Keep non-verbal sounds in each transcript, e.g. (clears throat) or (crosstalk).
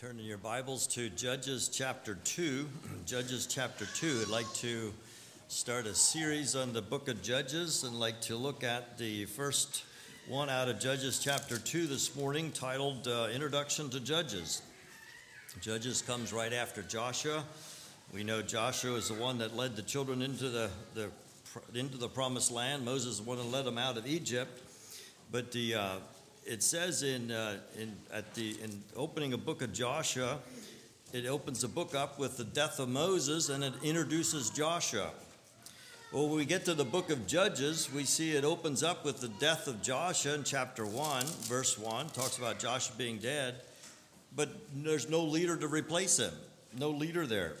Turn in your Bibles to Judges chapter 2. (clears throat) Judges chapter 2. I'd like to start a series on the book of Judges and like to look at the first one out of Judges chapter 2 this morning titled uh, Introduction to Judges. Judges comes right after Joshua. We know Joshua is the one that led the children into the, the into the promised land. Moses is the one that led them out of Egypt. But the uh, it says in, uh, in at the in opening a book of Joshua, it opens the book up with the death of Moses and it introduces Joshua. Well, when we get to the book of Judges, we see it opens up with the death of Joshua in chapter 1, verse 1, talks about Joshua being dead, but there's no leader to replace him, no leader there.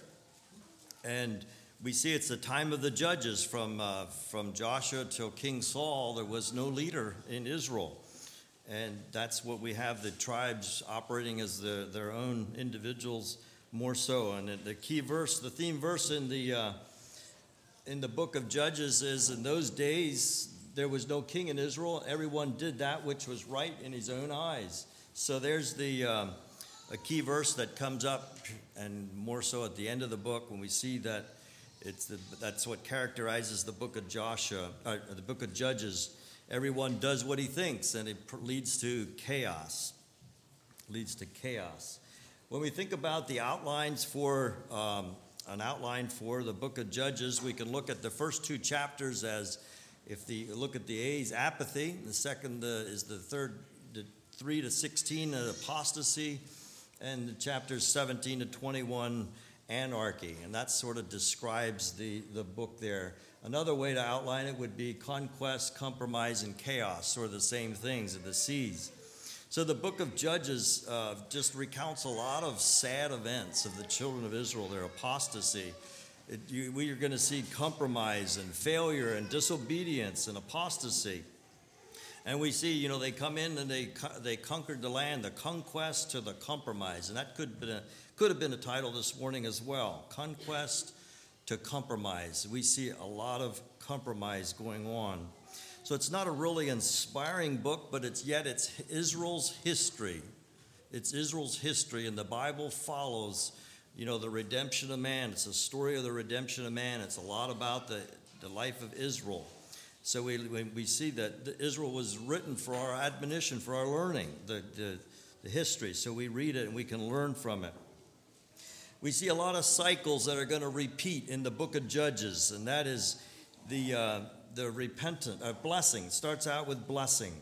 And we see it's the time of the judges from, uh, from Joshua till King Saul, there was no leader in Israel. And that's what we have the tribes operating as the, their own individuals more so. And the key verse, the theme verse in the, uh, in the book of Judges is in those days there was no king in Israel. Everyone did that which was right in his own eyes. So there's the um, a key verse that comes up, and more so at the end of the book when we see that it's the, that's what characterizes the book of Joshua, uh, the book of Judges everyone does what he thinks, and it leads to chaos. Leads to chaos. When we think about the outlines for um, an outline for the book of Judges, we can look at the first two chapters as if the look at the A's apathy, the second uh, is the third, the three to sixteen uh, apostasy, and the chapters seventeen to twenty-one anarchy, and that sort of describes the the book there. Another way to outline it would be conquest, compromise, and chaos, or the same things of the seas. So the book of Judges uh, just recounts a lot of sad events of the children of Israel, their apostasy. It, you, we are going to see compromise and failure and disobedience and apostasy. And we see, you know, they come in and they, they conquered the land, the conquest to the compromise. And that could been a, could have been a title this morning as well Conquest to compromise. We see a lot of compromise going on. So it's not a really inspiring book, but it's yet it's Israel's history. It's Israel's history, and the Bible follows, you know, the redemption of man. It's a story of the redemption of man. It's a lot about the, the life of Israel. So we, we see that Israel was written for our admonition, for our learning, the, the, the history. So we read it and we can learn from it we see a lot of cycles that are going to repeat in the book of Judges, and that is the, uh, the repentant uh, blessing starts out with blessing,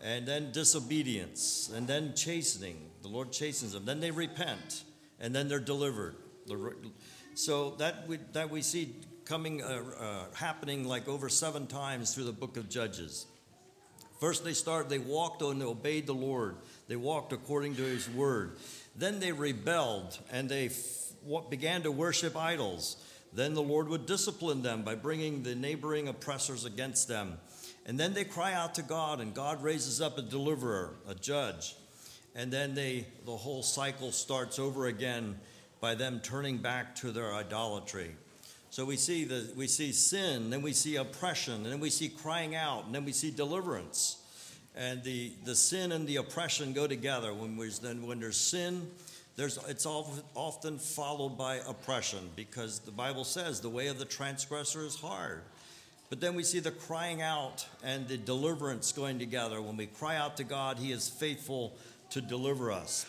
and then disobedience, and then chastening. The Lord chastens them. Then they repent, and then they're delivered. So that we, that we see coming, uh, uh, happening like over seven times through the book of Judges. First, they start, they walked and obeyed the Lord. They walked according to his word. Then they rebelled and they f- began to worship idols. Then the Lord would discipline them by bringing the neighboring oppressors against them. And then they cry out to God, and God raises up a deliverer, a judge. And then they, the whole cycle starts over again by them turning back to their idolatry. So we see the, we see sin, then we see oppression, and then we see crying out, and then we see deliverance and the, the sin and the oppression go together. When, we, then, when there's sin, there's, it's often followed by oppression because the Bible says the way of the transgressor is hard. But then we see the crying out and the deliverance going together. When we cry out to God, He is faithful to deliver us.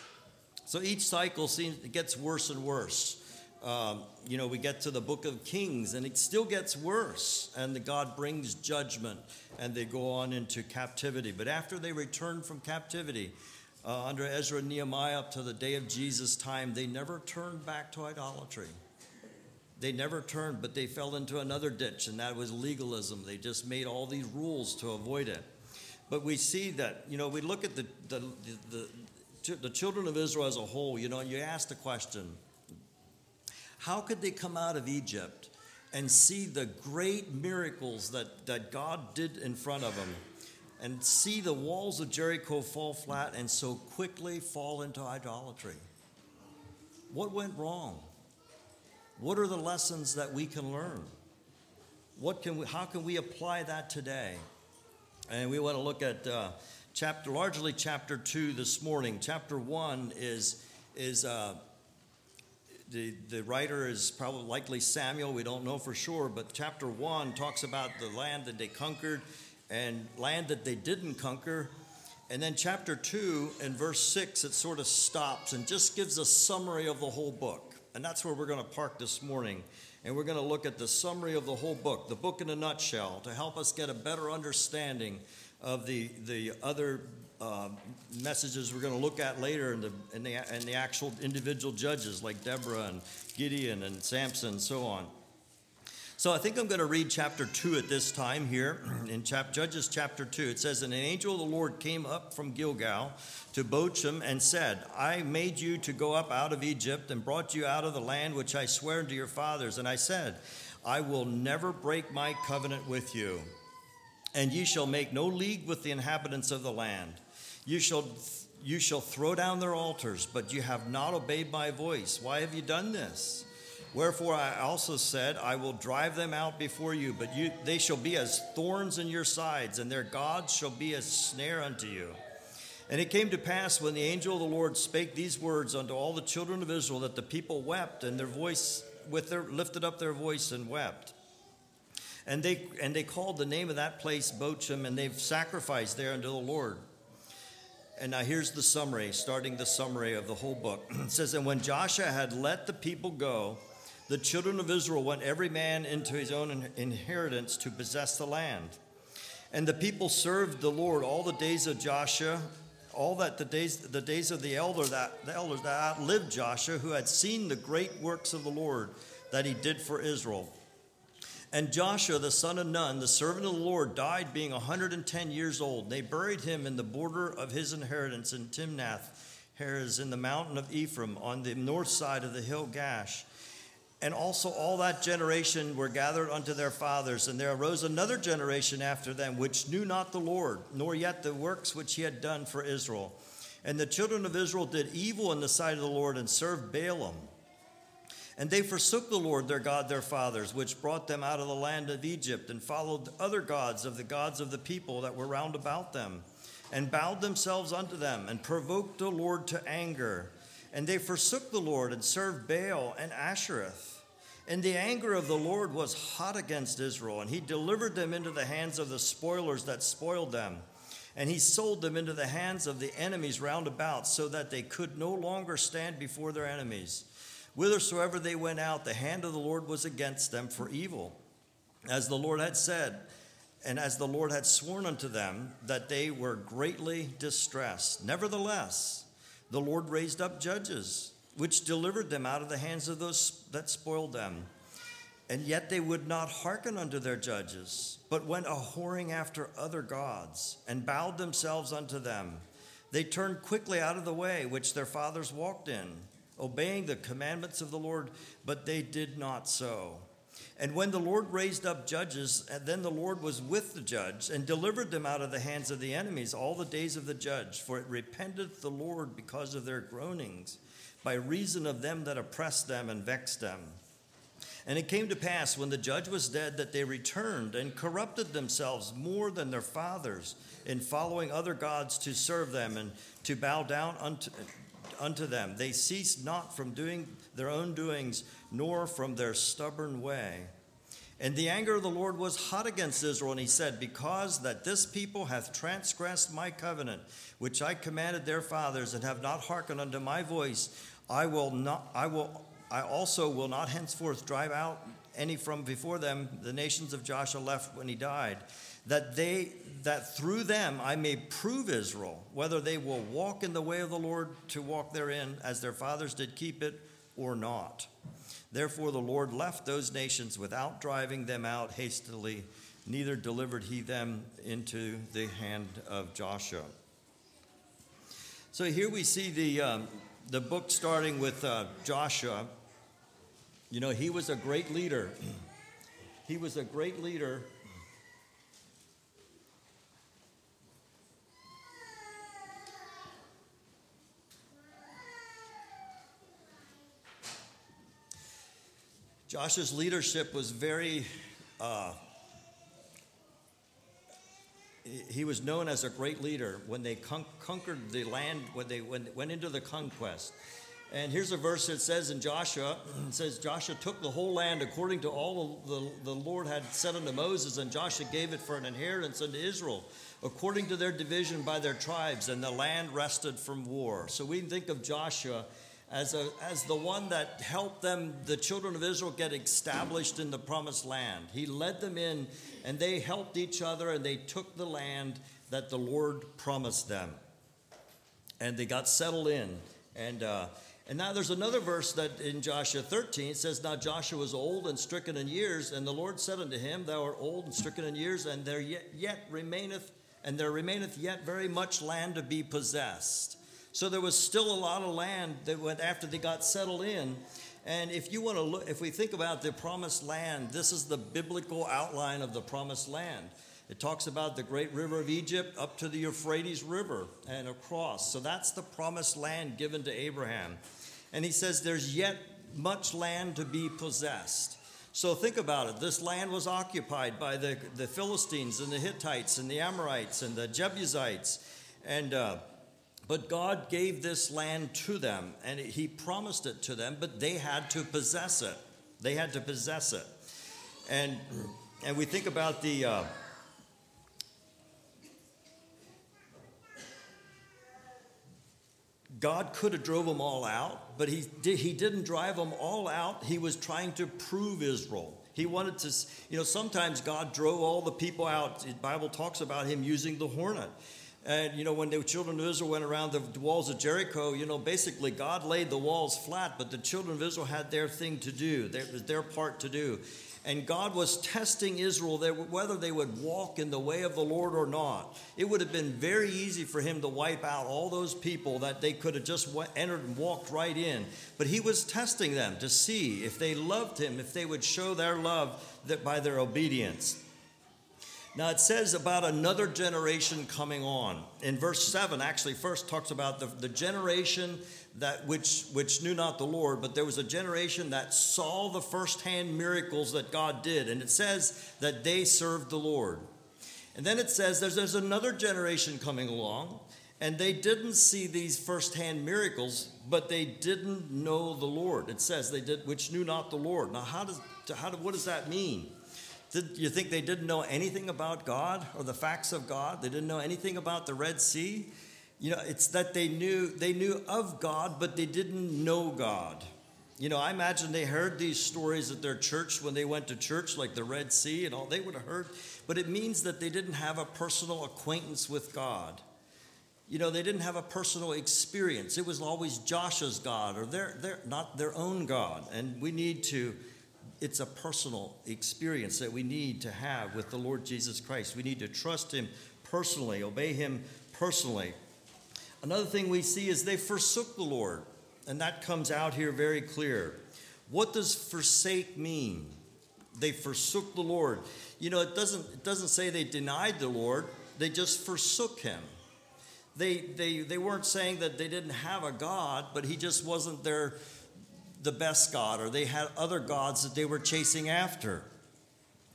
So each cycle seems gets worse and worse. Um, you know, we get to the book of Kings and it still gets worse, and the God brings judgment and they go on into captivity. But after they return from captivity, uh, under Ezra and Nehemiah up to the day of Jesus' time, they never turned back to idolatry. They never turned, but they fell into another ditch, and that was legalism. They just made all these rules to avoid it. But we see that, you know, we look at the, the, the, the children of Israel as a whole, you know, you ask the question how could they come out of Egypt and see the great miracles that, that God did in front of them and see the walls of Jericho fall flat and so quickly fall into idolatry? What went wrong? What are the lessons that we can learn? What can we, how can we apply that today? And we want to look at uh, chapter, largely chapter two this morning. Chapter one is is uh, the, the writer is probably likely Samuel. We don't know for sure, but chapter one talks about the land that they conquered and land that they didn't conquer. And then chapter two and verse six, it sort of stops and just gives a summary of the whole book. And that's where we're going to park this morning. And we're going to look at the summary of the whole book, the book in a nutshell, to help us get a better understanding of the, the other uh, messages we're going to look at later in the, in, the, in the actual individual judges like Deborah and Gideon and Samson and so on. So I think I'm going to read chapter 2 at this time here in chap- Judges chapter 2. It says, And an angel of the Lord came up from Gilgal to Bochim and said, I made you to go up out of Egypt and brought you out of the land which I sware unto your fathers. And I said, I will never break my covenant with you, and ye shall make no league with the inhabitants of the land. You shall, you shall throw down their altars, but you have not obeyed my voice. Why have you done this? Wherefore I also said, I will drive them out before you, but you, they shall be as thorns in your sides, and their gods shall be a snare unto you. And it came to pass when the angel of the Lord spake these words unto all the children of Israel that the people wept, and their voice with their lifted up their voice and wept. And they and they called the name of that place Bochim, and they've sacrificed there unto the Lord. And now here's the summary, starting the summary of the whole book. (clears throat) it says, And when Joshua had let the people go, the children of Israel went every man into his own inheritance to possess the land. And the people served the Lord all the days of Joshua, all that the days the days of the elder that the elders that outlived Joshua, who had seen the great works of the Lord that he did for Israel. And Joshua, the son of Nun, the servant of the Lord, died being 110 years old. They buried him in the border of his inheritance in Timnath, Heres, in the mountain of Ephraim, on the north side of the hill Gaash. And also all that generation were gathered unto their fathers. And there arose another generation after them, which knew not the Lord, nor yet the works which he had done for Israel. And the children of Israel did evil in the sight of the Lord and served Baalim. And they forsook the Lord their God, their fathers, which brought them out of the land of Egypt, and followed other gods of the gods of the people that were round about them, and bowed themselves unto them, and provoked the Lord to anger. And they forsook the Lord, and served Baal and Ashtaroth. And the anger of the Lord was hot against Israel, and he delivered them into the hands of the spoilers that spoiled them. And he sold them into the hands of the enemies round about, so that they could no longer stand before their enemies. Whithersoever they went out, the hand of the Lord was against them for evil, as the Lord had said, and as the Lord had sworn unto them, that they were greatly distressed. Nevertheless, the Lord raised up judges, which delivered them out of the hands of those that spoiled them. And yet they would not hearken unto their judges, but went a whoring after other gods, and bowed themselves unto them. They turned quickly out of the way which their fathers walked in obeying the commandments of the Lord, but they did not so. And when the Lord raised up judges, then the Lord was with the judge and delivered them out of the hands of the enemies all the days of the judge. For it repenteth the Lord because of their groanings, by reason of them that oppressed them and vexed them. And it came to pass when the judge was dead that they returned and corrupted themselves more than their fathers in following other gods to serve them and to bow down unto, unto them. They ceased not from doing their own doings, nor from their stubborn way. And the anger of the Lord was hot against Israel, and he said, Because that this people hath transgressed my covenant, which I commanded their fathers, and have not hearkened unto my voice, I will not I will I also will not henceforth drive out any from before them the nations of Joshua left when he died, that they that through them I may prove Israel whether they will walk in the way of the Lord to walk therein as their fathers did keep it or not. Therefore the Lord left those nations without driving them out hastily, neither delivered he them into the hand of Joshua. So here we see the um, the book starting with uh, Joshua. You know, he was a great leader. (clears throat) he was a great leader Joshua's leadership was very, uh, he was known as a great leader when they con- conquered the land, when they when, went into the conquest. And here's a verse that says in Joshua, (clears throat) it says, Joshua took the whole land according to all the, the Lord had said unto Moses, and Joshua gave it for an inheritance unto Israel, according to their division by their tribes, and the land rested from war. So we think of Joshua as, a, as the one that helped them, the children of Israel, get established in the promised land. He led them in, and they helped each other, and they took the land that the Lord promised them. And they got settled in. And uh, and now there's another verse that in Joshua 13 says, Now Joshua was old and stricken in years, and the Lord said unto him, Thou art old and stricken in years, and there yet, yet remaineth, and there remaineth yet very much land to be possessed. So there was still a lot of land that went after they got settled in. And if you want to look, if we think about the promised land, this is the biblical outline of the promised land. It talks about the great river of Egypt up to the Euphrates River and across. So that's the promised land given to Abraham. And he says, There's yet much land to be possessed. So think about it. This land was occupied by the, the Philistines and the Hittites and the Amorites and the Jebusites. And, uh, but God gave this land to them and he promised it to them, but they had to possess it. They had to possess it. And, and we think about the. Uh, God could have drove them all out, but he, did, he didn't drive them all out. He was trying to prove Israel. He wanted to, you know, sometimes God drove all the people out. The Bible talks about him using the hornet. And, you know, when the children of Israel went around the walls of Jericho, you know, basically God laid the walls flat, but the children of Israel had their thing to do. Was their part to do. And God was testing Israel whether they would walk in the way of the Lord or not. It would have been very easy for him to wipe out all those people that they could have just entered and walked right in. But he was testing them to see if they loved him, if they would show their love that by their obedience. Now it says about another generation coming on. In verse 7, actually, first talks about the, the generation that which which knew not the Lord, but there was a generation that saw the firsthand miracles that God did, and it says that they served the Lord. And then it says there's, there's another generation coming along, and they didn't see these firsthand miracles, but they didn't know the Lord. It says they did, which knew not the Lord. Now, how does how do, what does that mean? Did you think they didn't know anything about God or the facts of God? They didn't know anything about the Red Sea? You know, it's that they knew they knew of God, but they didn't know God. You know, I imagine they heard these stories at their church when they went to church, like the Red Sea and all. They would have heard, but it means that they didn't have a personal acquaintance with God. You know, they didn't have a personal experience. It was always Joshua's God or their, their not their own God. And we need to, it's a personal experience that we need to have with the Lord Jesus Christ. We need to trust Him personally, obey Him personally. Another thing we see is they forsook the Lord, and that comes out here very clear. What does forsake mean? They forsook the Lord. You know, it doesn't, it doesn't say they denied the Lord, they just forsook him. They, they, they weren't saying that they didn't have a God, but he just wasn't their, the best God, or they had other gods that they were chasing after.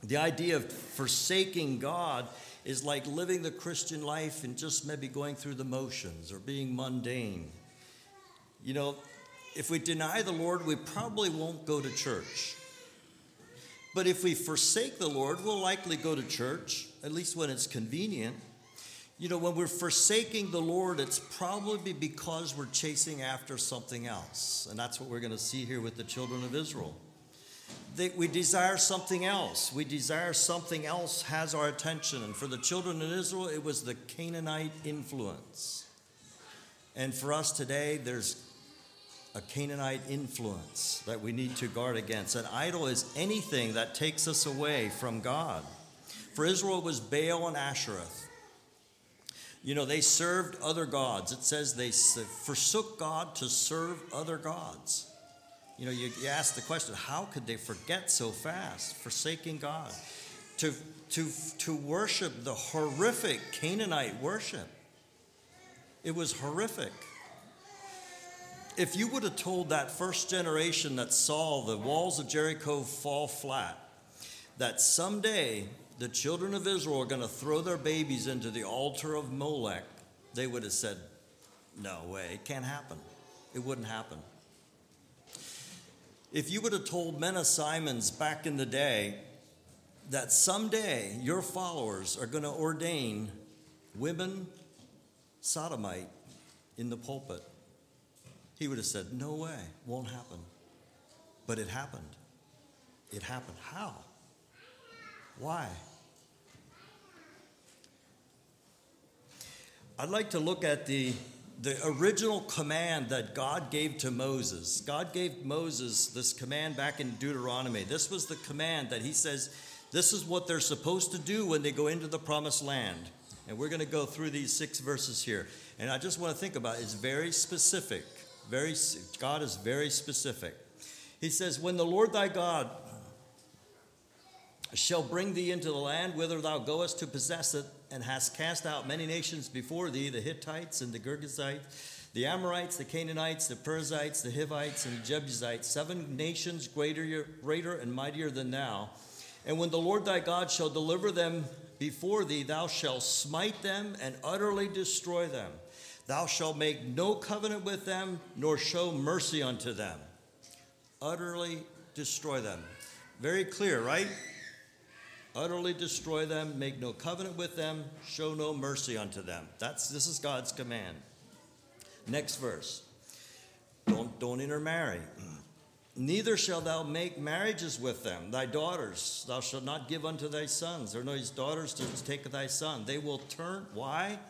The idea of forsaking God is like living the Christian life and just maybe going through the motions or being mundane. You know, if we deny the Lord, we probably won't go to church. But if we forsake the Lord, we'll likely go to church, at least when it's convenient. You know, when we're forsaking the Lord, it's probably because we're chasing after something else. And that's what we're going to see here with the children of Israel that we desire something else. We desire something else has our attention. And for the children of Israel, it was the Canaanite influence. And for us today, there's a Canaanite influence that we need to guard against. An idol is anything that takes us away from God. For Israel, it was Baal and Ashtaroth. You know, they served other gods. It says they forsook God to serve other gods. You know, you, you ask the question, how could they forget so fast, forsaking God? To, to, to worship the horrific Canaanite worship. It was horrific. If you would have told that first generation that saw the walls of Jericho fall flat, that someday the children of Israel are going to throw their babies into the altar of Molech, they would have said, No way, it can't happen. It wouldn't happen. If you would have told Menno Simons back in the day that someday your followers are going to ordain women sodomite in the pulpit, he would have said, No way, won't happen. But it happened. It happened. How? Why? I'd like to look at the, the original command that God gave to Moses. God gave Moses this command back in Deuteronomy. This was the command that he says, this is what they're supposed to do when they go into the promised land. And we're going to go through these six verses here. And I just want to think about it. It's very specific. Very God is very specific. He says, When the Lord thy God shall bring thee into the land whither thou goest to possess it, and hast cast out many nations before thee the Hittites and the Girgashites, the Amorites, the Canaanites, the Perizzites, the Hivites, and the Jebusites, seven nations greater, greater and mightier than thou. And when the Lord thy God shall deliver them before thee, thou shalt smite them and utterly destroy them. Thou shalt make no covenant with them, nor show mercy unto them. Utterly destroy them. Very clear, right? Utterly destroy them, make no covenant with them, show no mercy unto them. That's this is God's command. Next verse. Don't don't intermarry. Neither shall thou make marriages with them, thy daughters. Thou shalt not give unto thy sons, there or his daughters to take thy son. They will turn, why?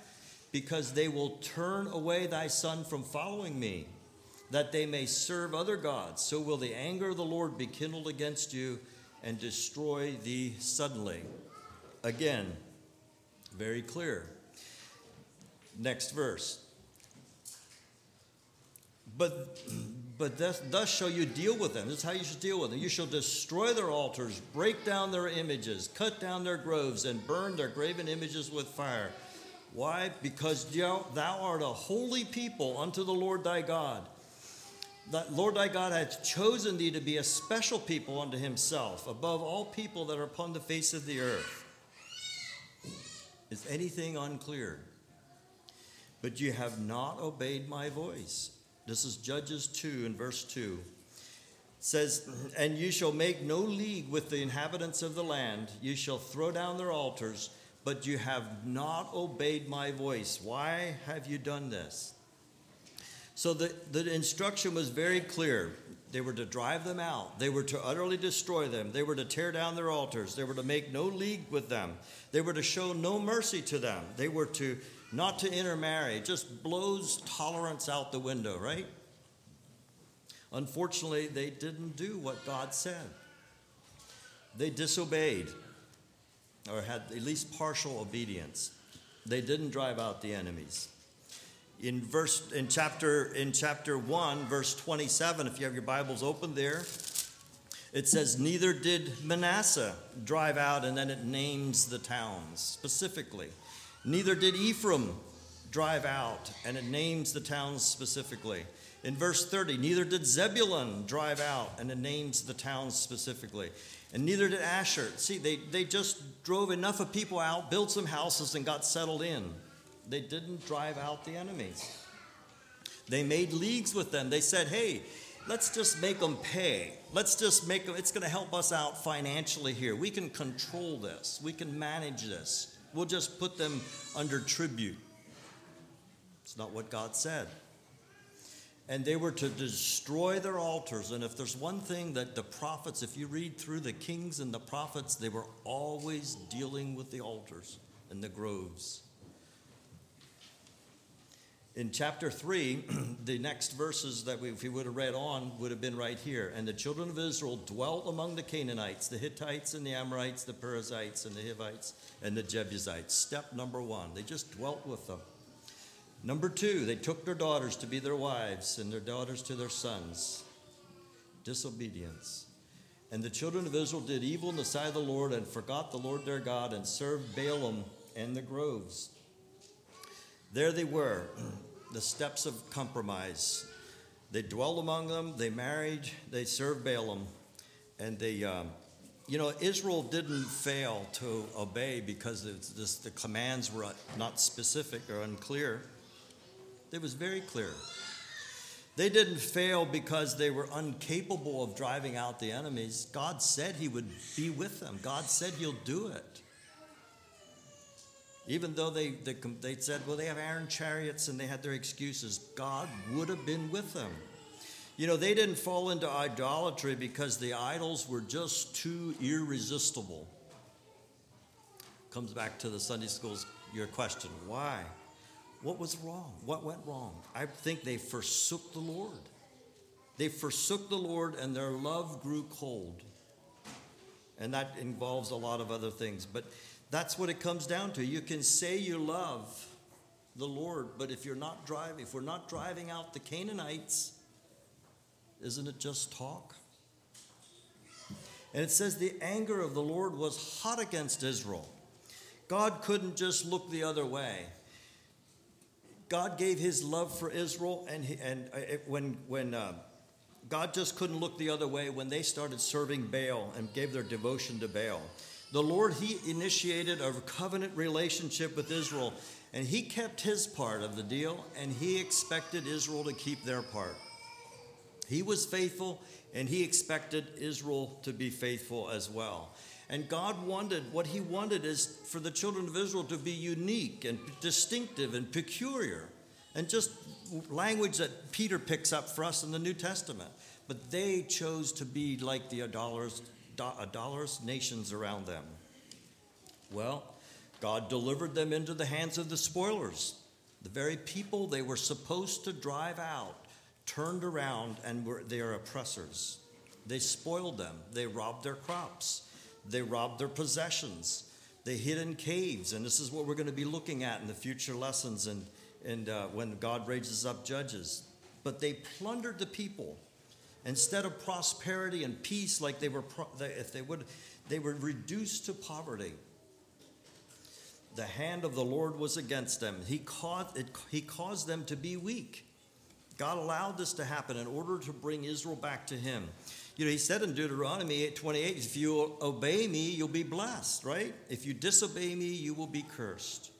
Because they will turn away thy son from following me, that they may serve other gods. So will the anger of the Lord be kindled against you, and destroy thee suddenly. Again, very clear. Next verse. But, but thus, thus shall you deal with them. This is how you should deal with them. You shall destroy their altars, break down their images, cut down their groves, and burn their graven images with fire. Why? Because thou art a holy people unto the Lord thy God that Lord thy God hath chosen thee to be a special people unto himself, above all people that are upon the face of the earth. Is anything unclear? But you have not obeyed my voice. This is Judges 2 and verse 2. It says, And you shall make no league with the inhabitants of the land, you shall throw down their altars, but you have not obeyed my voice. Why have you done this? So the, the instruction was very clear. They were to drive them out. They were to utterly destroy them. They were to tear down their altars. They were to make no league with them. They were to show no mercy to them. They were to not to intermarry. It Just blows tolerance out the window, right? Unfortunately, they didn't do what God said. They disobeyed or had at least partial obedience. They didn't drive out the enemies in verse in chapter in chapter 1 verse 27 if you have your bibles open there it says neither did manasseh drive out and then it names the towns specifically. Neither did ephraim drive out and it names the towns specifically. In verse 30 neither did zebulun drive out and it names the towns specifically. And neither did asher. See they, they just drove enough of people out built some houses and got settled in they didn't drive out the enemies. They made leagues with them. They said, hey, let's just make them pay. Let's just make them, it's going to help us out financially here. We can control this, we can manage this. We'll just put them under tribute. It's not what God said. And they were to destroy their altars. And if there's one thing that the prophets, if you read through the kings and the prophets, they were always dealing with the altars and the groves. In chapter 3, (clears throat) the next verses that we, if we would have read on would have been right here. And the children of Israel dwelt among the Canaanites, the Hittites and the Amorites, the Perizzites and the Hivites and the Jebusites. Step number one, they just dwelt with them. Number two, they took their daughters to be their wives and their daughters to their sons. Disobedience. And the children of Israel did evil in the sight of the Lord and forgot the Lord their God and served Baalim and the groves. There they were, (clears throat) the steps of compromise. They dwelled among them, they married, they served Baalim, and they, um, you know, Israel didn't fail to obey because this, the commands were not specific or unclear. It was very clear. They didn't fail because they were incapable of driving out the enemies. God said He would be with them, God said He'll do it. Even though they, they, they said, well, they have iron chariots and they had their excuses, God would have been with them. You know, they didn't fall into idolatry because the idols were just too irresistible. Comes back to the Sunday schools, your question why? What was wrong? What went wrong? I think they forsook the Lord. They forsook the Lord and their love grew cold. And that involves a lot of other things. But that's what it comes down to. You can say you love the Lord, but if you're not driving, if we're not driving out the Canaanites, isn't it just talk? And it says the anger of the Lord was hot against Israel. God couldn't just look the other way. God gave his love for Israel, and, he, and uh, when, when uh, God just couldn't look the other way when they started serving Baal and gave their devotion to Baal. The Lord, He initiated a covenant relationship with Israel, and He kept His part of the deal, and He expected Israel to keep their part. He was faithful, and He expected Israel to be faithful as well. And God wanted, what He wanted is for the children of Israel to be unique and distinctive and peculiar, and just language that Peter picks up for us in the New Testament. But they chose to be like the idolaters idolatrous nations around them. Well, God delivered them into the hands of the spoilers. The very people they were supposed to drive out turned around and were their oppressors. They spoiled them. They robbed their crops. They robbed their possessions. They hid in caves. And this is what we're going to be looking at in the future lessons and, and uh, when God raises up judges. But they plundered the people. Instead of prosperity and peace, like they were, if they would, they were reduced to poverty. The hand of the Lord was against them. He caused, it, he caused them to be weak. God allowed this to happen in order to bring Israel back to Him. You know, He said in Deuteronomy 8 28, if you obey me, you'll be blessed, right? If you disobey me, you will be cursed.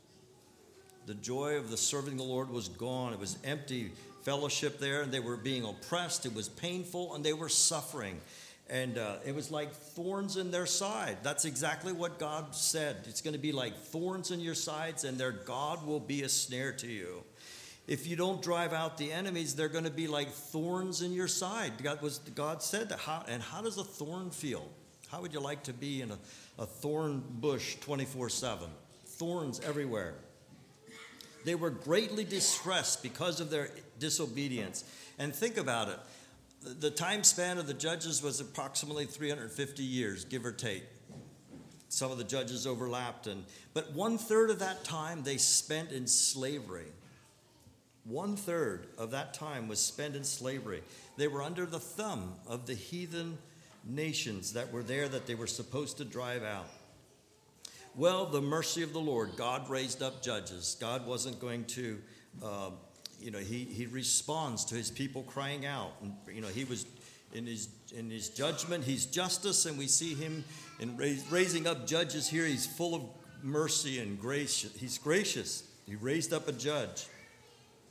The joy of the serving the Lord was gone, it was empty fellowship there, and they were being oppressed. It was painful, and they were suffering. And uh, it was like thorns in their side. That's exactly what God said. It's going to be like thorns in your sides, and their God will be a snare to you. If you don't drive out the enemies, they're going to be like thorns in your side. God, was, God said that. How, and how does a thorn feel? How would you like to be in a, a thorn bush 24 7? Thorns everywhere. They were greatly distressed because of their disobedience. And think about it the time span of the judges was approximately 350 years, give or take. Some of the judges overlapped, and but one third of that time they spent in slavery. One third of that time was spent in slavery. They were under the thumb of the heathen nations that were there that they were supposed to drive out. Well, the mercy of the Lord, God raised up judges. God wasn't going to, uh, you know, he, he responds to his people crying out. And, you know, he was in his, in his judgment, he's justice, and we see him in raise, raising up judges here. He's full of mercy and grace. He's gracious. He raised up a judge.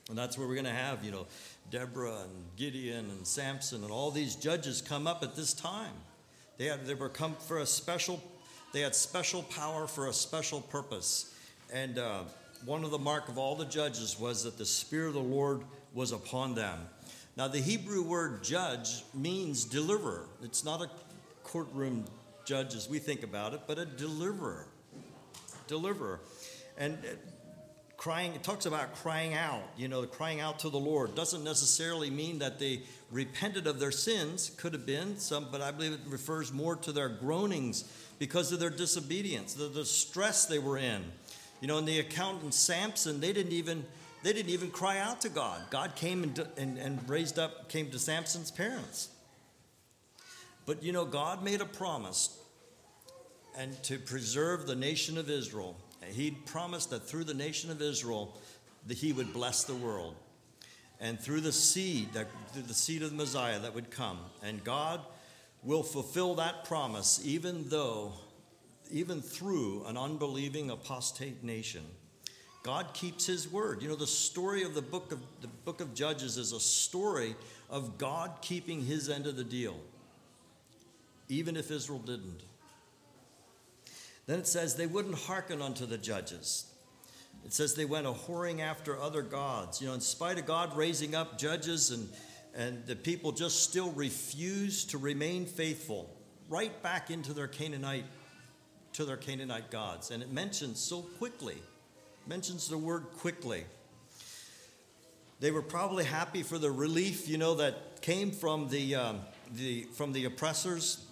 And that's where we're going to have, you know, Deborah and Gideon and Samson and all these judges come up at this time. They, had, they were come for a special they had special power for a special purpose. And uh, one of the mark of all the judges was that the Spirit of the Lord was upon them. Now, the Hebrew word judge means deliverer. It's not a courtroom judge as we think about it, but a deliverer. Deliverer. And uh, crying, it talks about crying out, you know, crying out to the Lord. Doesn't necessarily mean that they repented of their sins, could have been some, but I believe it refers more to their groanings because of their disobedience, the stress they were in. You know, and the accountant Samson, they didn't even they didn't even cry out to God. God came and, and, and raised up, came to Samson's parents. But you know, God made a promise and to preserve the nation of Israel. He promised that through the nation of Israel, that he would bless the world. And through the seed, that through the seed of the Messiah that would come. And God will fulfill that promise even though even through an unbelieving apostate nation God keeps his word. You know, the story of the book of the book of Judges is a story of God keeping his end of the deal, even if Israel didn't. Then it says they wouldn't hearken unto the judges. It says they went a whoring after other gods. You know, in spite of God raising up judges and, and the people just still refuse to remain faithful, right back into their Canaanite, to their Canaanite gods. And it mentions so quickly, mentions the word quickly. They were probably happy for the relief, you know, that came from the, um, the, from the oppressors,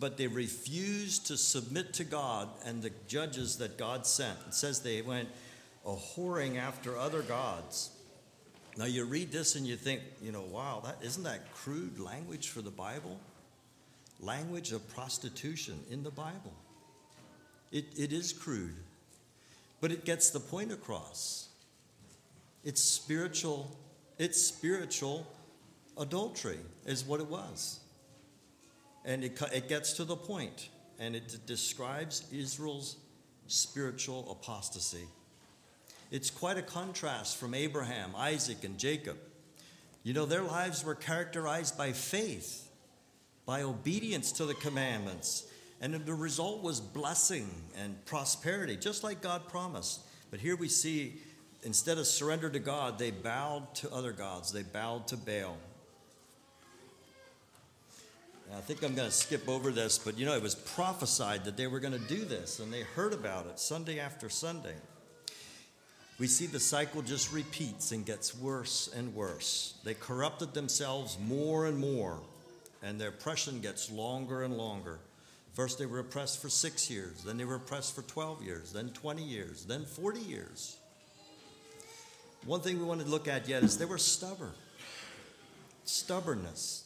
but they refused to submit to God and the judges that God sent. It says they went a whoring after other gods. Now you read this and you think, you know, wow, that isn't that crude language for the Bible? Language of prostitution in the Bible. It, it is crude, but it gets the point across. It's spiritual, it's spiritual adultery, is what it was. And it, it gets to the point, and it describes Israel's spiritual apostasy. It's quite a contrast from Abraham, Isaac, and Jacob. You know, their lives were characterized by faith, by obedience to the commandments, and the result was blessing and prosperity, just like God promised. But here we see, instead of surrender to God, they bowed to other gods, they bowed to Baal. I think I'm going to skip over this, but you know, it was prophesied that they were going to do this, and they heard about it Sunday after Sunday. We see the cycle just repeats and gets worse and worse. They corrupted themselves more and more, and their oppression gets longer and longer. First, they were oppressed for six years, then, they were oppressed for 12 years, then 20 years, then 40 years. One thing we want to look at yet is they were stubborn. Stubbornness.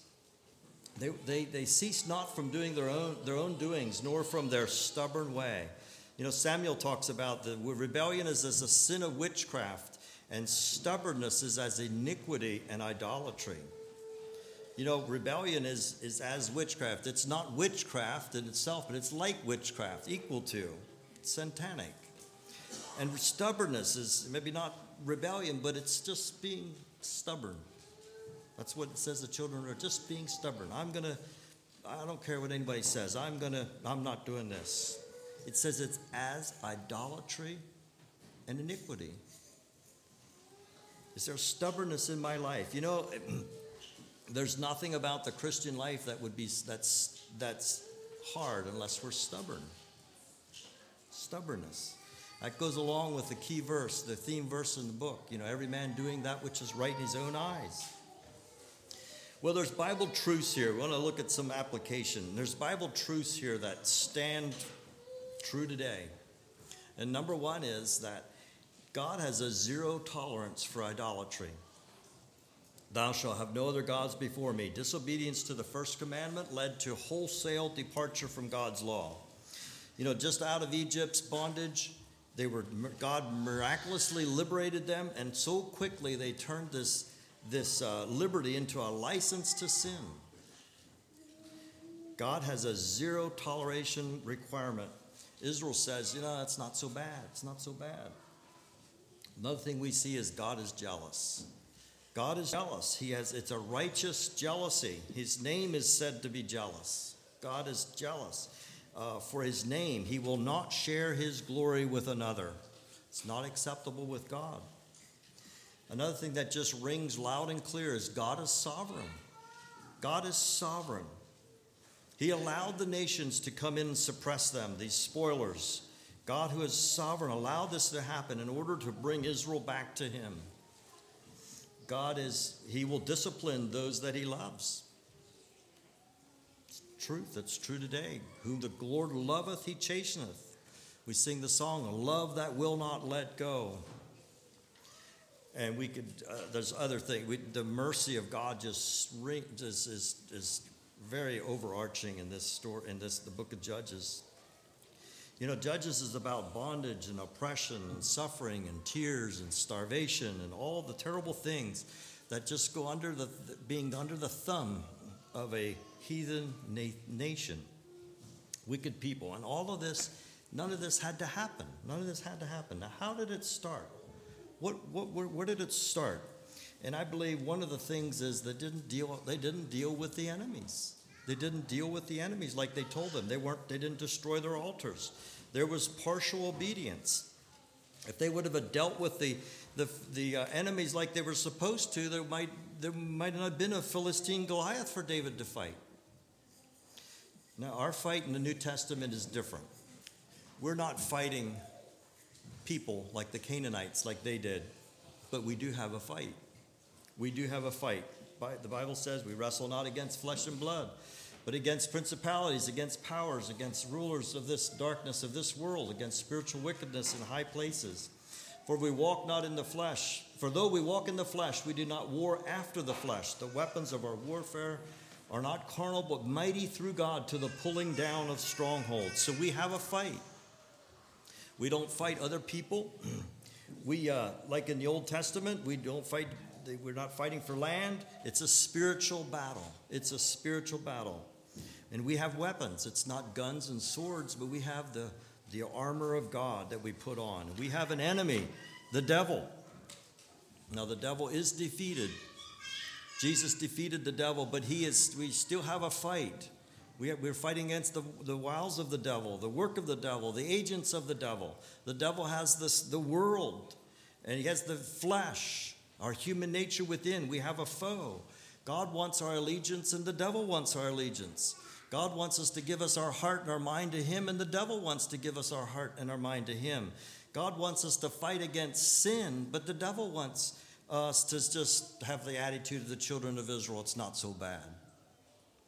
They, they, they ceased not from doing their own, their own doings, nor from their stubborn way. You know, Samuel talks about the rebellion is as a sin of witchcraft, and stubbornness is as iniquity and idolatry. You know, rebellion is, is as witchcraft. It's not witchcraft in itself, but it's like witchcraft, equal to, satanic. And stubbornness is maybe not rebellion, but it's just being stubborn. That's what it says the children are just being stubborn. I'm going to, I don't care what anybody says. I'm going to, I'm not doing this. It says it's as idolatry and iniquity. Is there stubbornness in my life? You know, (clears throat) there's nothing about the Christian life that would be that's that's hard unless we're stubborn. Stubbornness. That goes along with the key verse, the theme verse in the book. You know, every man doing that which is right in his own eyes. Well, there's Bible truths here. We want to look at some application. There's Bible truths here that stand true today. And number one is that God has a zero tolerance for idolatry. Thou shalt have no other gods before me. Disobedience to the first commandment led to wholesale departure from God's law. You know, just out of Egypt's bondage, they were God miraculously liberated them, and so quickly they turned this this uh, liberty into a license to sin. God has a zero toleration requirement. Israel says, you know, that's not so bad. It's not so bad. Another thing we see is God is jealous. God is jealous. He has it's a righteous jealousy. His name is said to be jealous. God is jealous uh, for his name. He will not share his glory with another. It's not acceptable with God. Another thing that just rings loud and clear is God is sovereign. God is sovereign. He allowed the nations to come in and suppress them, these spoilers. God, who is sovereign, allowed this to happen in order to bring Israel back to Him. God is, He will discipline those that He loves. It's truth, that's true today. Whom the Lord loveth, He chasteneth. We sing the song, love that will not let go and we could uh, there's other things the mercy of god just is, is, is very overarching in this story in this the book of judges you know judges is about bondage and oppression and suffering and tears and starvation and all the terrible things that just go under the being under the thumb of a heathen na- nation wicked people and all of this None of this had to happen. None of this had to happen. Now, how did it start? What, what, where, where did it start? And I believe one of the things is they didn't deal, they didn't deal with the enemies. They didn't deal with the enemies like they told them. They weren't, they didn't destroy their altars. There was partial obedience. If they would have dealt with the, the, the uh, enemies like they were supposed to, there might, there might not have been a Philistine Goliath for David to fight. Now, our fight in the New Testament is different. We're not fighting people like the Canaanites, like they did, but we do have a fight. We do have a fight. The Bible says we wrestle not against flesh and blood, but against principalities, against powers, against rulers of this darkness of this world, against spiritual wickedness in high places. For we walk not in the flesh. For though we walk in the flesh, we do not war after the flesh. The weapons of our warfare are not carnal, but mighty through God to the pulling down of strongholds. So we have a fight. We don't fight other people. (clears throat) we, uh, like in the Old Testament, we don't fight, we're not fighting for land. It's a spiritual battle. It's a spiritual battle. And we have weapons. It's not guns and swords, but we have the, the armor of God that we put on. We have an enemy, the devil. Now, the devil is defeated Jesus defeated the devil, but he is, we still have a fight. We are, we're fighting against the, the wiles of the devil, the work of the devil, the agents of the devil. The devil has this, the world, and he has the flesh, our human nature within. We have a foe. God wants our allegiance, and the devil wants our allegiance. God wants us to give us our heart and our mind to Him, and the devil wants to give us our heart and our mind to Him. God wants us to fight against sin, but the devil wants us to just have the attitude of the children of Israel, it's not so bad.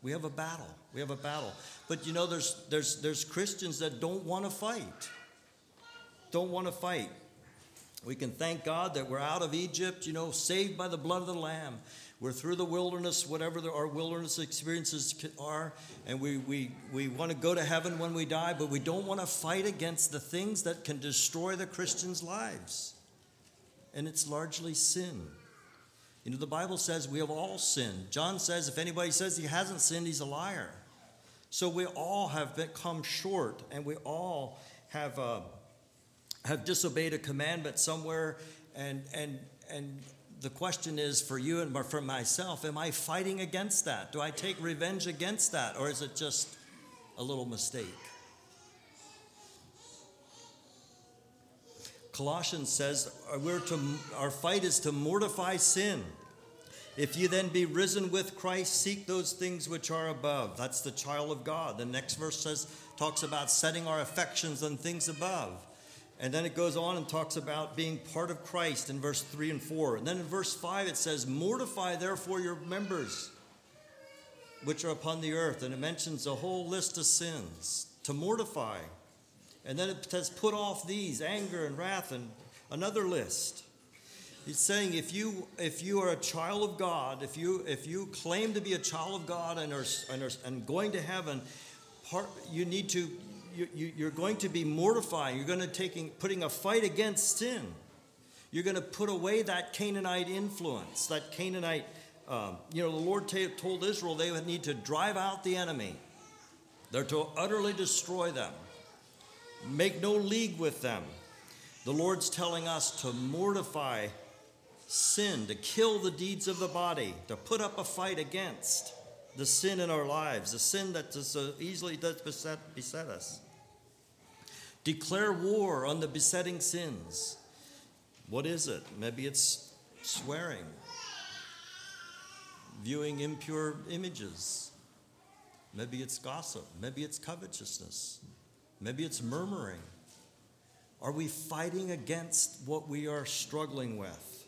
We have a battle. We have a battle. But you know, there's, there's, there's Christians that don't want to fight. Don't want to fight. We can thank God that we're out of Egypt, you know, saved by the blood of the Lamb. We're through the wilderness, whatever the, our wilderness experiences are, and we, we, we want to go to heaven when we die, but we don't want to fight against the things that can destroy the Christians' lives and it's largely sin. You know, the Bible says we have all sinned. John says if anybody says he hasn't sinned, he's a liar. So we all have come short, and we all have uh, have disobeyed a commandment somewhere. And and and the question is for you and for myself: Am I fighting against that? Do I take revenge against that, or is it just a little mistake? Colossians says uh, we're to, our fight is to mortify sin. If you then be risen with Christ, seek those things which are above. That's the child of God. The next verse says talks about setting our affections on things above. And then it goes on and talks about being part of Christ in verse 3 and 4. And then in verse 5 it says, Mortify therefore your members which are upon the earth. And it mentions a whole list of sins to mortify. And then it says, put off these anger and wrath and another list. He's saying if you if you are a child of God, if you if you claim to be a child of God and are and, are, and going to heaven, part you need to you, you're going to be mortifying. You're going to taking putting a fight against sin. You're going to put away that Canaanite influence, that Canaanite. Um, you know, the Lord t- told Israel they would need to drive out the enemy. They're to utterly destroy them. Make no league with them. The Lord's telling us to mortify sin, to kill the deeds of the body, to put up a fight against the sin in our lives, the sin that so easily does beset, beset us. Declare war on the besetting sins. What is it? Maybe it's swearing, viewing impure images. Maybe it's gossip. Maybe it's covetousness. Maybe it's murmuring. Are we fighting against what we are struggling with?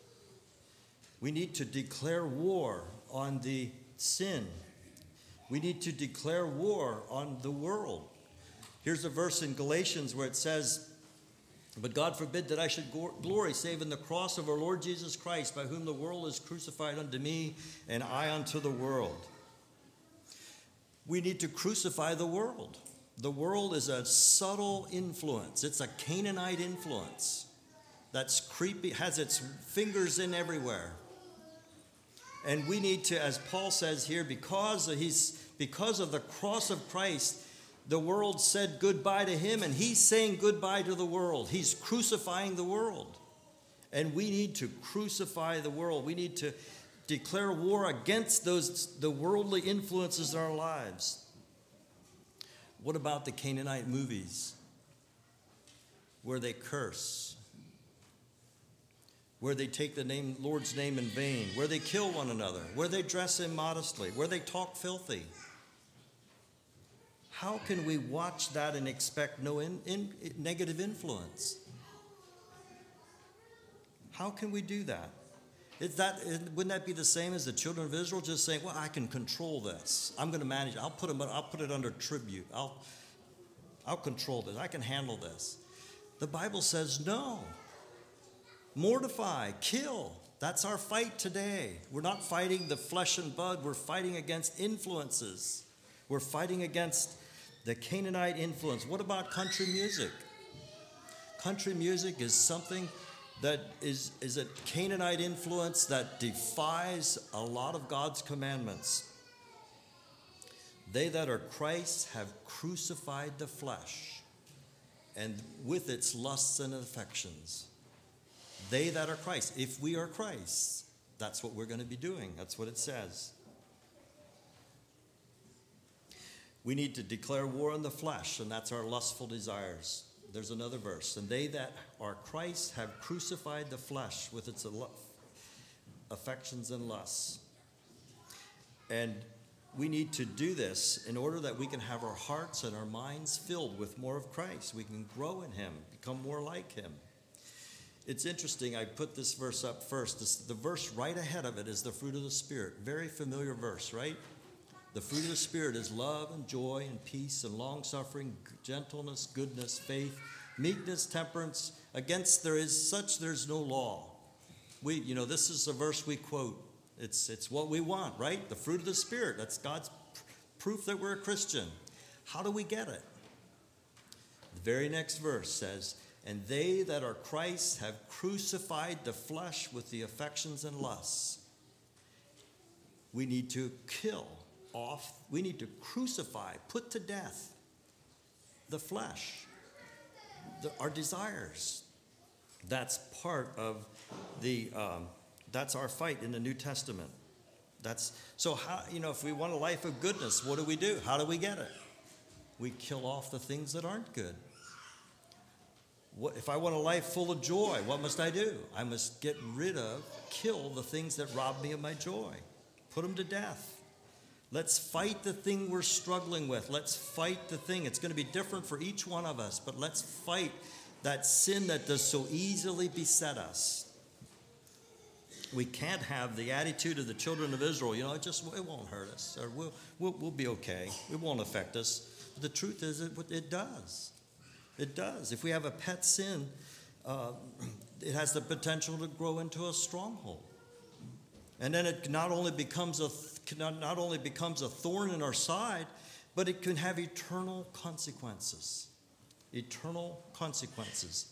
We need to declare war on the sin. We need to declare war on the world. Here's a verse in Galatians where it says, But God forbid that I should glory save in the cross of our Lord Jesus Christ, by whom the world is crucified unto me, and I unto the world. We need to crucify the world. The world is a subtle influence, it's a Canaanite influence that's creepy, has its fingers in everywhere. And we need to, as Paul says here, because he's, because of the cross of Christ, The world said goodbye to him, and he's saying goodbye to the world. He's crucifying the world. And we need to crucify the world. We need to declare war against those the worldly influences in our lives. What about the Canaanite movies where they curse? Where they take the name Lord's name in vain, where they kill one another, where they dress immodestly, where they talk filthy. How can we watch that and expect no in, in, negative influence? How can we do that? Is that wouldn't that be the same as the children of Israel just saying, "Well, I can control this. I'm going to manage. I'll put them. I'll put it under tribute. I'll, I'll control this. I can handle this." The Bible says no. Mortify, kill. That's our fight today. We're not fighting the flesh and blood. We're fighting against influences. We're fighting against the Canaanite influence. What about country music? Country music is something that is, is a Canaanite influence that defies a lot of God's commandments. They that are Christ have crucified the flesh, and with its lusts and affections. They that are Christ. If we are Christ, that's what we're going to be doing. That's what it says. We need to declare war on the flesh, and that's our lustful desires there's another verse. And they that are Christ have crucified the flesh with its affections and lusts. And we need to do this in order that we can have our hearts and our minds filled with more of Christ. We can grow in Him, become more like Him. It's interesting, I put this verse up first. This, the verse right ahead of it is the fruit of the Spirit. Very familiar verse, right? The fruit of the Spirit is love and joy and peace and long suffering, gentleness, goodness, faith, meekness, temperance. Against there is such there's no law. We, you know, this is the verse we quote. It's, it's what we want, right? The fruit of the Spirit. That's God's pr- proof that we're a Christian. How do we get it? The very next verse says, And they that are Christ have crucified the flesh with the affections and lusts. We need to kill off, we need to crucify, put to death the flesh, the, our desires. That's part of the, um, that's our fight in the New Testament. That's so how you know if we want a life of goodness, what do we do? How do we get it? We kill off the things that aren't good. What, if I want a life full of joy, what must I do? I must get rid of, kill the things that rob me of my joy, put them to death. Let's fight the thing we're struggling with. Let's fight the thing. It's going to be different for each one of us, but let's fight that sin that does so easily beset us. We can't have the attitude of the children of Israel, you know, it just it won't hurt us, or we'll, we'll, we'll be okay. It won't affect us. But the truth is, it, it does. It does. If we have a pet sin, uh, (clears throat) it has the potential to grow into a stronghold. And then it not only becomes a not only becomes a thorn in our side, but it can have eternal consequences. Eternal consequences.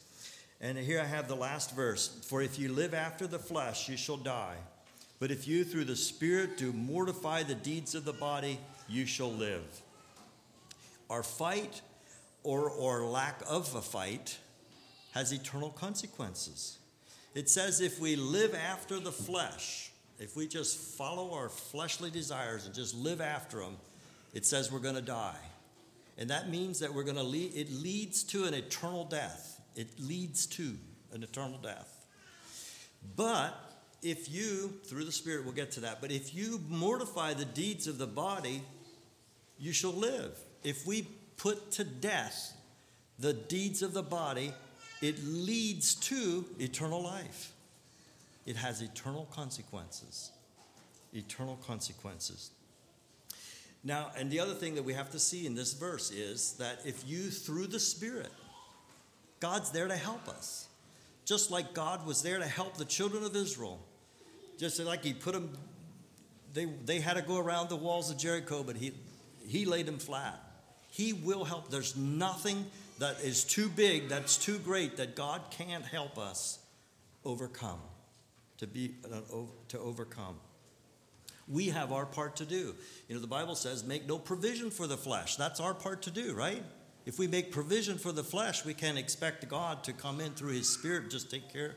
And here I have the last verse For if you live after the flesh, you shall die. But if you through the Spirit do mortify the deeds of the body, you shall live. Our fight or, or lack of a fight has eternal consequences. It says if we live after the flesh, if we just follow our fleshly desires and just live after them, it says we're going to die. And that means that we're going to lead, it leads to an eternal death. It leads to an eternal death. But if you, through the Spirit, we'll get to that, but if you mortify the deeds of the body, you shall live. If we put to death the deeds of the body, it leads to eternal life it has eternal consequences. Eternal consequences. Now, and the other thing that we have to see in this verse is that if you, through the Spirit, God's there to help us. Just like God was there to help the children of Israel. Just like He put them, they, they had to go around the walls of Jericho, but He, he laid them flat. He will help. There's nothing that is too big, that's too great, that God can't help us overcome to be uh, to overcome. We have our part to do. You know, the Bible says, make no provision for the flesh. That's our part to do, right? If we make provision for the flesh, we can't expect God to come in through His Spirit just take care.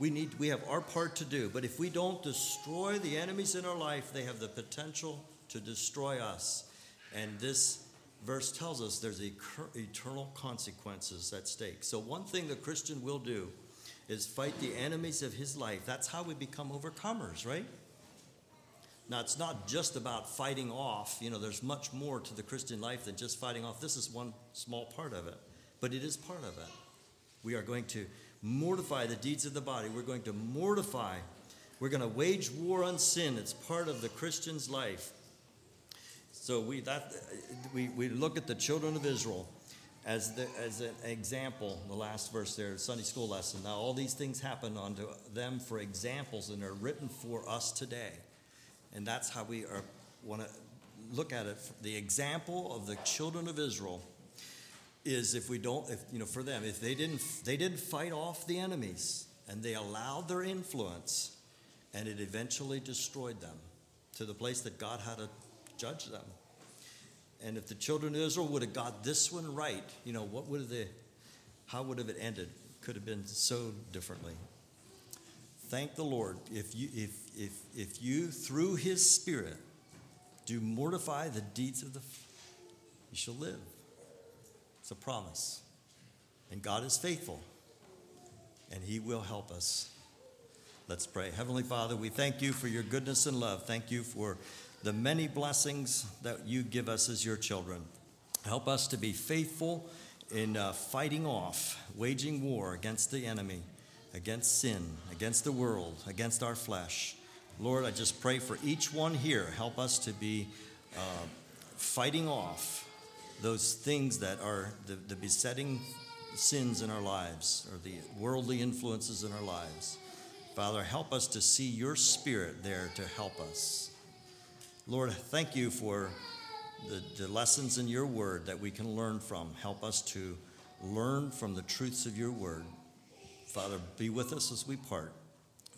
We need we have our part to do. But if we don't destroy the enemies in our life, they have the potential to destroy us. And this verse tells us there's eternal consequences at stake. So one thing the Christian will do is fight the enemies of his life. That's how we become overcomers, right? Now, it's not just about fighting off. You know, there's much more to the Christian life than just fighting off. This is one small part of it, but it is part of it. We are going to mortify the deeds of the body. We're going to mortify. We're going to wage war on sin. It's part of the Christian's life. So we, that, we, we look at the children of Israel as, the, as an example, the last verse there, Sunday school lesson. Now, all these things happen unto them for examples, and are written for us today. And that's how we are, want to look at it. The example of the children of Israel is if we don't, if, you know, for them, if they didn't, they didn't fight off the enemies and they allowed their influence, and it eventually destroyed them to the place that God had to judge them. And if the children of Israel would have got this one right, you know, what would have they, how would have it ended? Could have been so differently. Thank the Lord if you, if, if, if you, through His Spirit, do mortify the deeds of the, you shall live. It's a promise. And God is faithful, and He will help us. Let's pray. Heavenly Father, we thank you for your goodness and love. Thank you for the many blessings that you give us as your children. Help us to be faithful in uh, fighting off, waging war against the enemy, against sin, against the world, against our flesh. Lord, I just pray for each one here. Help us to be uh, fighting off those things that are the, the besetting sins in our lives or the worldly influences in our lives. Father, help us to see your spirit there to help us. Lord, thank you for the, the lessons in your word that we can learn from. Help us to learn from the truths of your word. Father, be with us as we part.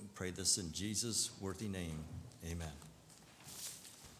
We pray this in Jesus' worthy name. Amen.